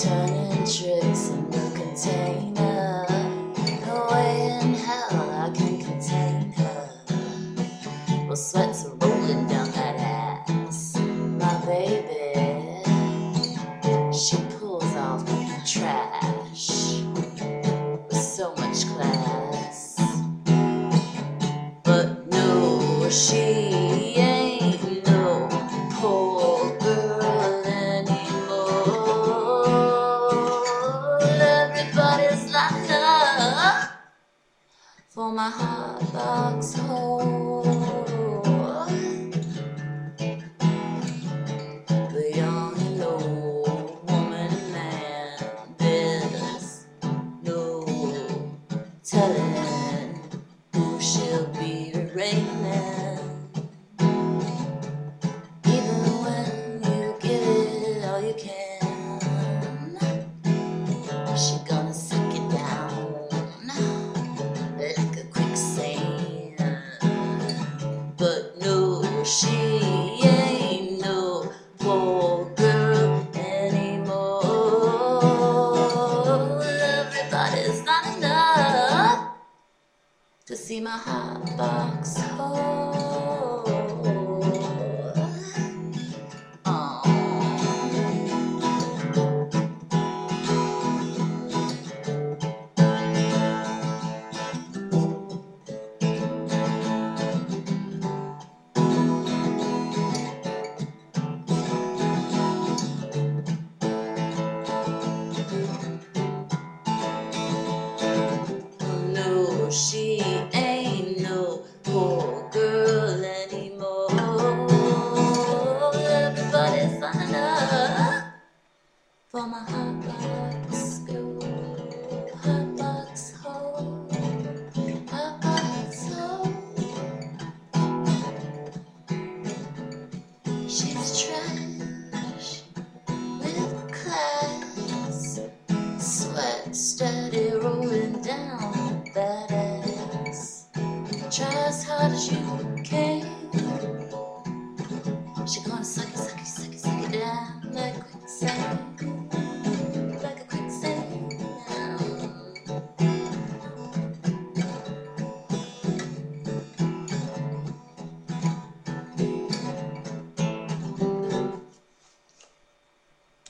Turning tricks in the container. No way in hell I can contain her. Well, sweats rolling down that ass. My baby, she pulls off the trash with so much class. But no, she for my hot box hole. The young and old woman and man, there's no telling to see my hot box hole. Everybody's signing up for my hot